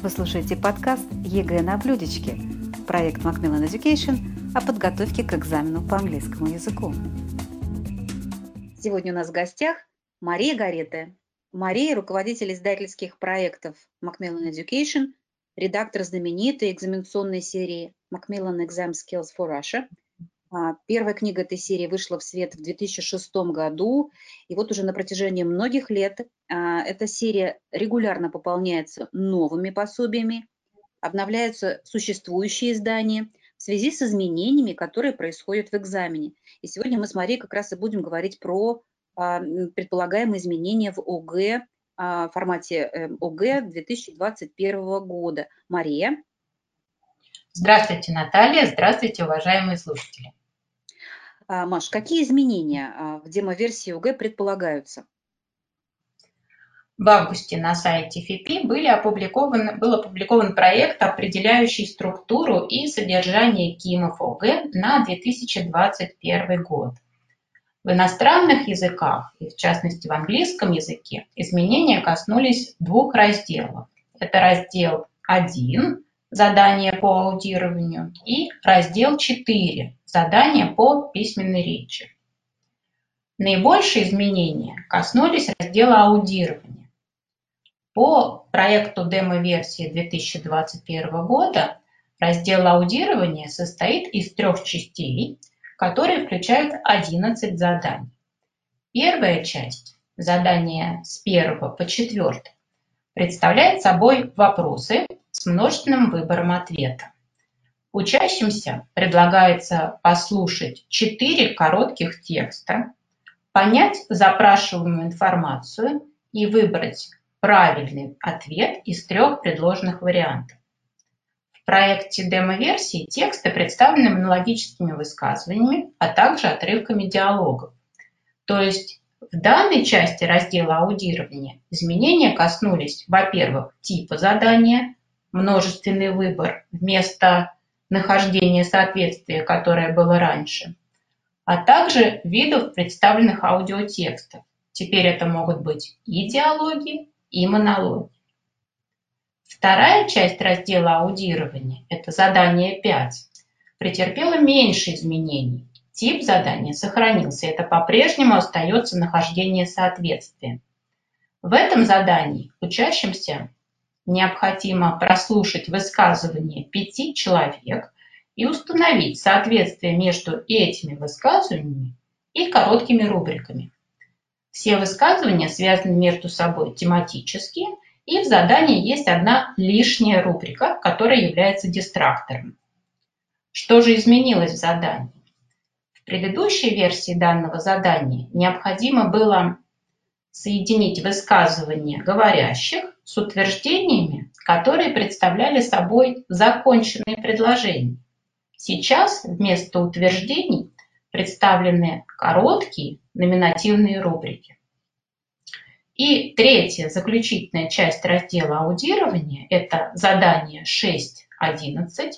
Вы слушаете подкаст ЕГЭ на блюдечке, проект Macmillan Education о подготовке к экзамену по английскому языку. Сегодня у нас в гостях Мария Гарета. Мария – руководитель издательских проектов Macmillan Education, редактор знаменитой экзаменационной серии Macmillan Exam Skills for Russia. А, первая книга этой серии вышла в свет в 2006 году, и вот уже на протяжении многих лет а, эта серия регулярно пополняется новыми пособиями, обновляются существующие издания в связи с изменениями, которые происходят в экзамене. И сегодня мы с Марией как раз и будем говорить про а, предполагаемые изменения в ОГЭ, в формате э, ОГЭ 2021 года. Мария. Здравствуйте, Наталья. Здравствуйте, уважаемые слушатели. Маш, какие изменения в демо-версии ОГЭ предполагаются? В августе на сайте ФИПИ были опубликованы, был опубликован проект, определяющий структуру и содержание КИМов ОГЭ на 2021 год. В иностранных языках, и в частности в английском языке, изменения коснулись двух разделов. Это раздел 1 «Задание по аудированию» и раздел 4 «Задание по письменной речи». Наибольшие изменения коснулись раздела аудирования. По проекту демо-версии 2021 года раздел аудирования состоит из трех частей, которые включают 11 заданий. Первая часть, задание с 1 по 4, представляет собой вопросы с множественным выбором ответа. Учащимся предлагается послушать 4 коротких текста, понять запрашиваемую информацию и выбрать правильный ответ из трех предложенных вариантов. В проекте демо-версии тексты представлены монологическими высказываниями, а также отрывками диалогов. То есть в данной части раздела аудирования изменения коснулись, во-первых, типа задания, множественный выбор вместо нахождения соответствия, которое было раньше, а также видов представленных аудиотекстов. Теперь это могут быть и диалоги, и монологи. Вторая часть раздела аудирования – это задание 5. Претерпела меньше изменений. Тип задания сохранился, это по-прежнему остается нахождение соответствия. В этом задании учащимся необходимо прослушать высказывание пяти человек и установить соответствие между этими высказываниями и короткими рубриками. Все высказывания связаны между собой тематически, и в задании есть одна лишняя рубрика, которая является дистрактором. Что же изменилось в задании? В предыдущей версии данного задания необходимо было соединить высказывания говорящих с утверждениями, которые представляли собой законченные предложения. Сейчас вместо утверждений представлены короткие номинативные рубрики. И третья, заключительная часть раздела аудирования, это задание 6.11,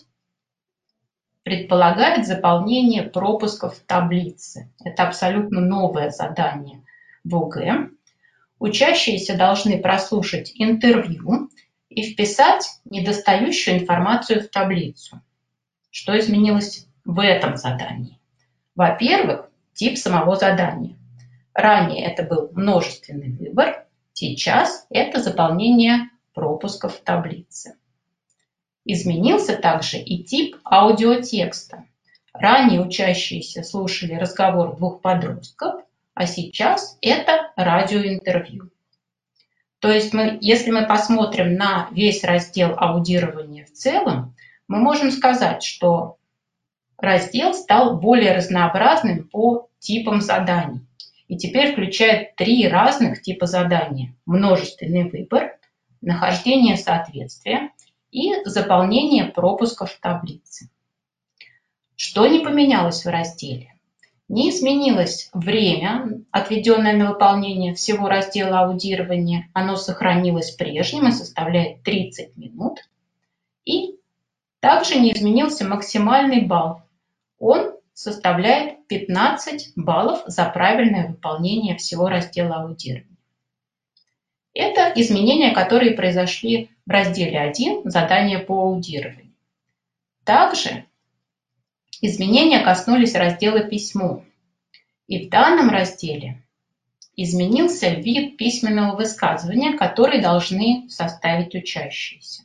предполагает заполнение пропусков в таблице. Это абсолютно новое задание в ОГЭ. Учащиеся должны прослушать интервью и вписать недостающую информацию в таблицу. Что изменилось в этом задании? Во-первых, тип самого задания. Ранее это был множественный выбор, сейчас это заполнение пропусков в таблице. Изменился также и тип аудиотекста. Ранее учащиеся слушали разговор двух подростков, а сейчас это радиоинтервью. То есть мы, если мы посмотрим на весь раздел аудирования в целом, мы можем сказать, что раздел стал более разнообразным по типам заданий и теперь включает три разных типа задания. Множественный выбор, нахождение соответствия и заполнение пропусков в таблице. Что не поменялось в разделе? Не изменилось время, отведенное на выполнение всего раздела аудирования. Оно сохранилось прежним и составляет 30 минут. И также не изменился максимальный балл он составляет 15 баллов за правильное выполнение всего раздела аудирования. Это изменения, которые произошли в разделе 1 «Задание по аудированию». Также изменения коснулись раздела «Письмо». И в данном разделе изменился вид письменного высказывания, который должны составить учащиеся.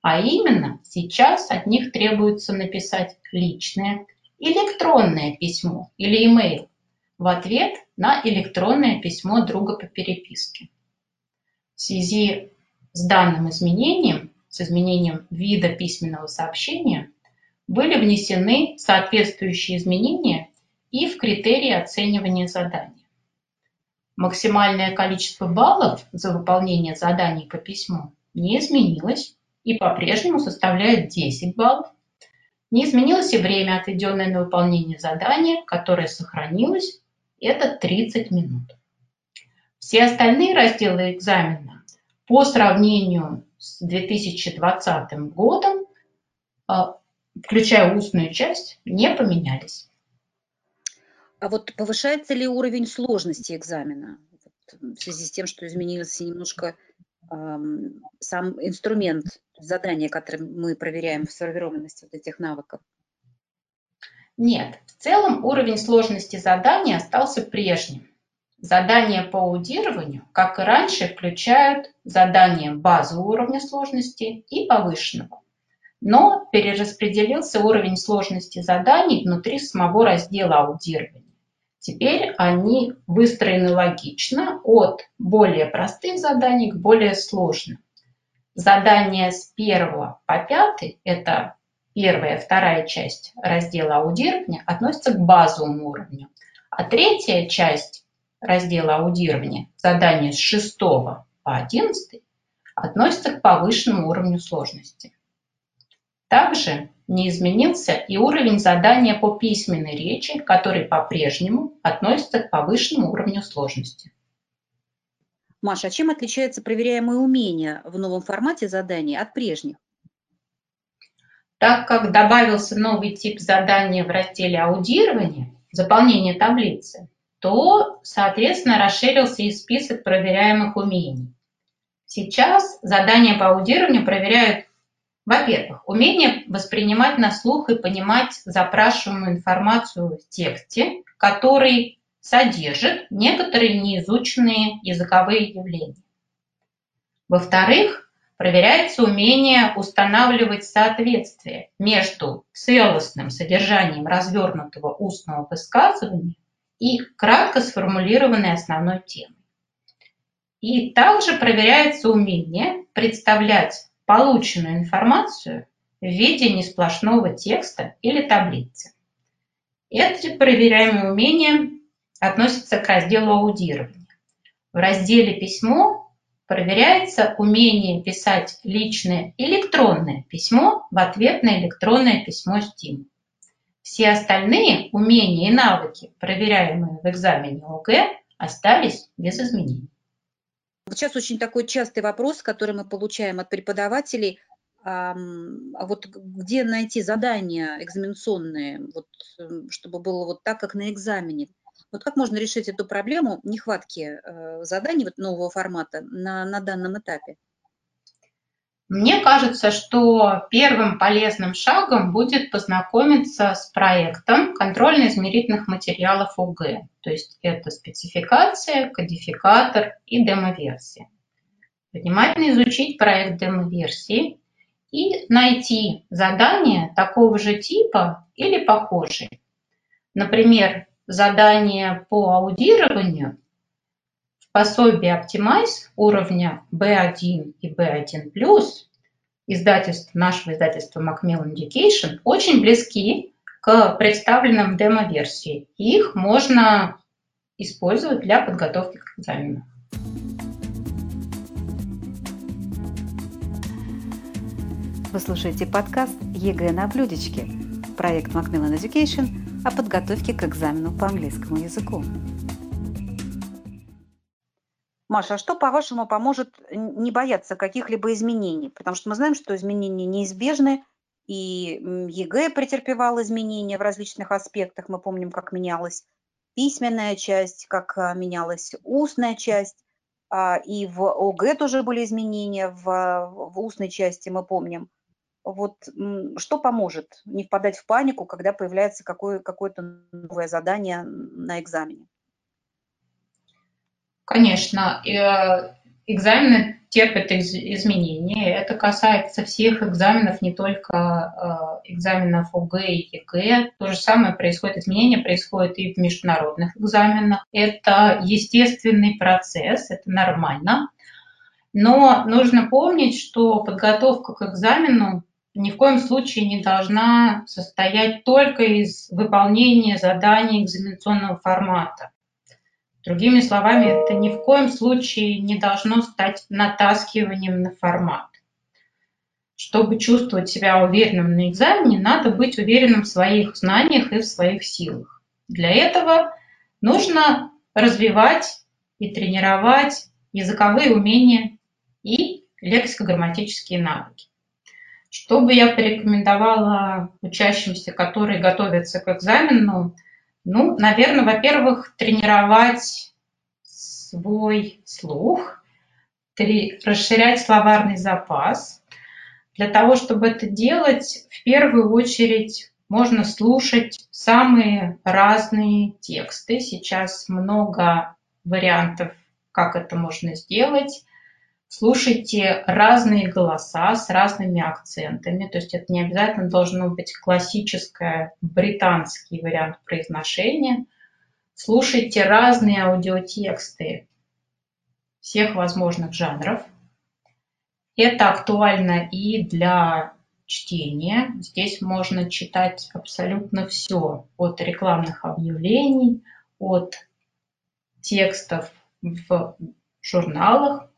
А именно, сейчас от них требуется написать личное электронное письмо или email в ответ на электронное письмо друга по переписке. В связи с данным изменением, с изменением вида письменного сообщения, были внесены соответствующие изменения и в критерии оценивания задания. Максимальное количество баллов за выполнение заданий по письму не изменилось и по-прежнему составляет 10 баллов. Не изменилось и время, отведенное на выполнение задания, которое сохранилось, это 30 минут. Все остальные разделы экзамена по сравнению с 2020 годом, а, включая устную часть, не поменялись. А вот повышается ли уровень сложности экзамена в связи с тем, что изменился немножко эм, сам инструмент задания, который мы проверяем в сформированности вот этих навыков? Нет, в целом уровень сложности задания остался прежним. Задания по аудированию, как и раньше, включают задания базового уровня сложности и повышенного. Но перераспределился уровень сложности заданий внутри самого раздела аудирования. Теперь они выстроены логично от более простых заданий к более сложным. Задания с 1 по 5 – это первая, вторая часть раздела аудирования относятся к базовому уровню, а третья часть раздела аудирования, задания с 6 по 11, относятся к повышенному уровню сложности. Также не изменился и уровень задания по письменной речи, который по-прежнему относится к повышенному уровню сложности. Маша, а чем отличаются проверяемые умения в новом формате заданий от прежних? Так как добавился новый тип задания в разделе аудирования, заполнение таблицы, то, соответственно, расширился и список проверяемых умений. Сейчас задания по аудированию проверяют во-первых, умение воспринимать на слух и понимать запрашиваемую информацию в тексте, который содержит некоторые неизученные языковые явления. Во-вторых, проверяется умение устанавливать соответствие между целостным содержанием развернутого устного высказывания и кратко сформулированной основной темой. И также проверяется умение представлять полученную информацию в виде несплошного текста или таблицы. Эти проверяемые умения относятся к разделу аудирования. В разделе «Письмо» проверяется умение писать личное электронное письмо в ответ на электронное письмо Steam. Все остальные умения и навыки, проверяемые в экзамене ОГЭ, остались без изменений. Сейчас очень такой частый вопрос, который мы получаем от преподавателей. А вот где найти задания экзаменационные, вот, эм, чтобы было вот так, как на экзамене? Вот как можно решить эту проблему нехватки э, заданий вот нового формата на, на данном этапе? Мне кажется, что первым полезным шагом будет познакомиться с проектом контрольно-измерительных материалов ОГЭ. То есть это спецификация, кодификатор и демоверсия. Внимательно изучить проект демоверсии и найти задание такого же типа или похожие. Например, задание по аудированию Пособие Optimize уровня B1 и B1+, издательств, нашего издательства Macmillan Education, очень близки к представленным демо-версии. Их можно использовать для подготовки к экзамену. Вы слушаете подкаст ЕГЭ на блюдечке, проект Macmillan Education о подготовке к экзамену по английскому языку. Маша, а что, по-вашему, поможет не бояться каких-либо изменений? Потому что мы знаем, что изменения неизбежны, и ЕГЭ претерпевал изменения в различных аспектах. Мы помним, как менялась письменная часть, как а, менялась устная часть. а, и в ОГЭ тоже были изменения, в, в устной части мы помним. Вот что поможет не впадать в панику, когда появляется какое, какое-то новое задание на экзамене? Конечно, э, экзамены терпят изменения. Это касается всех экзаменов, не только э, экзаменов ОГЭ и ЕГЭ. То же самое происходит, изменения происходят и в международных экзаменах. Это естественный процесс, это нормально. Но нужно помнить, что подготовка к экзамену ни в коем случае не должна состоять только из выполнения заданий экзаменационного формата. Другими словами, это ни в коем случае не должно стать натаскиванием на формат. Чтобы чувствовать себя уверенным на экзамене, надо быть уверенным в своих знаниях и в своих силах. Для этого нужно развивать и тренировать языковые умения и лексико-грамматические навыки. Что бы я порекомендовала учащимся, которые готовятся к экзамену, ну, наверное, во-первых, тренировать свой слух, расширять словарный запас. Для того, чтобы это делать, в первую очередь можно слушать самые разные тексты. Сейчас много вариантов, как это можно сделать. Слушайте разные голоса с разными акцентами, то есть это не обязательно должно быть классическое британский вариант произношения. Слушайте разные аудиотексты всех возможных жанров. Это актуально и для чтения. Здесь можно читать абсолютно все, от рекламных объявлений, от текстов в журналах,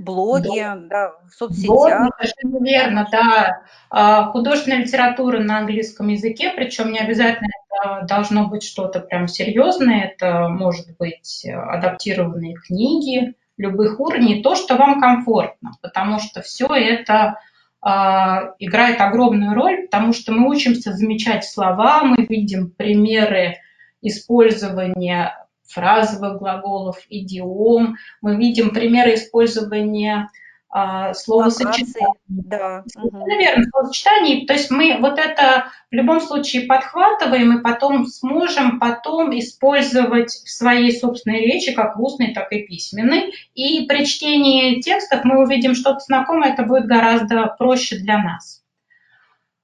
блоги, да, да в соцсетях. Блоги, совершенно верно, да. А, художественная литература на английском языке, причем не обязательно это должно быть что-то прям серьезное, это может быть адаптированные книги любых уровней, то, что вам комфортно, потому что все это а, играет огромную роль, потому что мы учимся замечать слова, мы видим примеры использования фразовых глаголов, идиом. Мы видим примеры использования а, словосочетаний. Да. Наверное, словосочетаний. То есть мы вот это в любом случае подхватываем и потом сможем потом использовать в своей собственной речи, как в устной, так и письменной. И при чтении текстов мы увидим что-то знакомое, это будет гораздо проще для нас.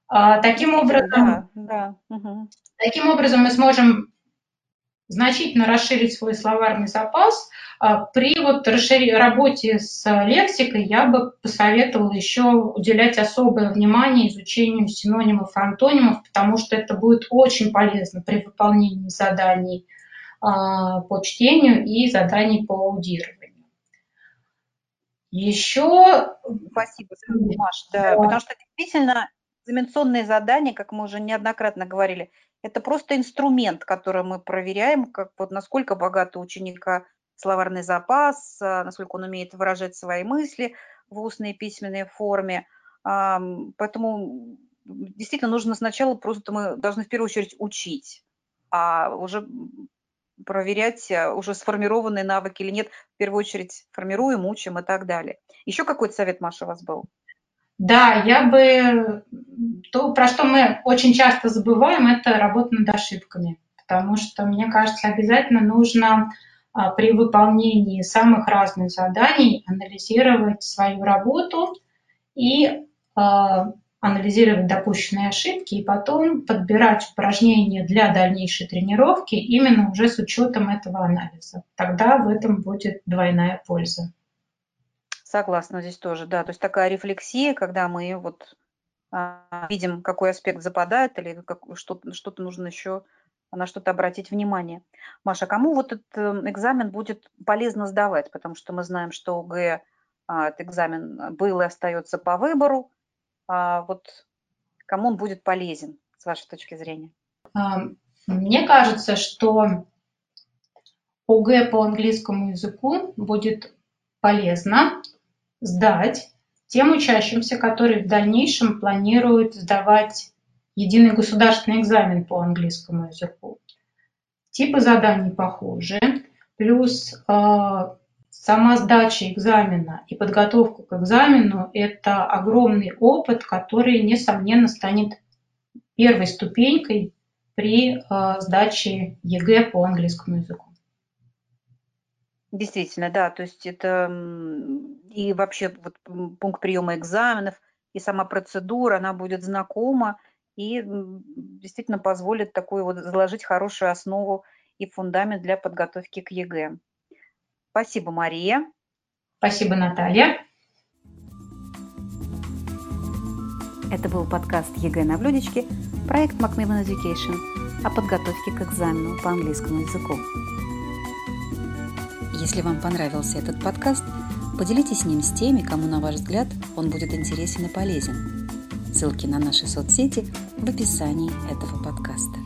А, таким образом, да, да. Угу. таким образом мы сможем значительно расширить свой словарный запас. А, при вот работе с лексикой я бы посоветовала еще уделять особое внимание изучению синонимов и антонимов, потому что это будет очень полезно при выполнении заданий а, по чтению и заданий по аудированию. Еще... Спасибо, Маш. Да, потому что действительно экзаменационные задания, как мы уже неоднократно говорили, это просто инструмент, который мы проверяем, как вот насколько богат у ученика словарный запас, а, насколько он умеет выражать свои мысли в устной и письменной форме. Поэтому действительно нужно сначала просто мы должны в первую очередь учить, а уже проверять а, уже сформированные навыки или нет. В первую очередь формируем, учим и так далее. Еще какой-то совет, Маша, у вас был? Да, я бы... То, про что мы очень часто забываем, это работа над ошибками. Потому что, мне кажется, обязательно нужно а, при выполнении самых разных заданий анализировать свою работу и а, анализировать допущенные ошибки и потом подбирать упражнения для дальнейшей тренировки именно уже с учетом этого анализа. Тогда в этом будет двойная польза. Согласна здесь тоже, да. То есть такая рефлексия, когда мы вот а, видим, какой аспект западает или как, что-то, нужно еще на что-то обратить внимание. Маша, кому вот этот эм, экзамен будет полезно сдавать? Потому что мы знаем, что ОГЭ, а, этот экзамен был и остается по выбору. А вот кому он будет полезен, с вашей точки зрения? Мне кажется, что ОГЭ по английскому языку будет полезно сдать тем учащимся, которые в дальнейшем планируют сдавать единый государственный экзамен по английскому языку. Типы заданий похожи, плюс э, сама сдача экзамена и подготовка к экзамену – это огромный опыт, который, несомненно, станет первой ступенькой при э, сдаче ЕГЭ по английскому языку. Действительно, да, то есть это и вообще вот пункт приема экзаменов, и сама процедура, она будет знакома и действительно позволит такую вот заложить хорошую основу и фундамент для подготовки к ЕГЭ. Спасибо, Мария. Спасибо, Наталья. Это был подкаст ЕГЭ на блюдечке, проект Macmillan Education о подготовке к экзамену по английскому языку. Если вам понравился этот подкаст, поделитесь ним с теми, кому, на ваш взгляд, он будет интересен и полезен. Ссылки на наши соцсети в описании этого подкаста.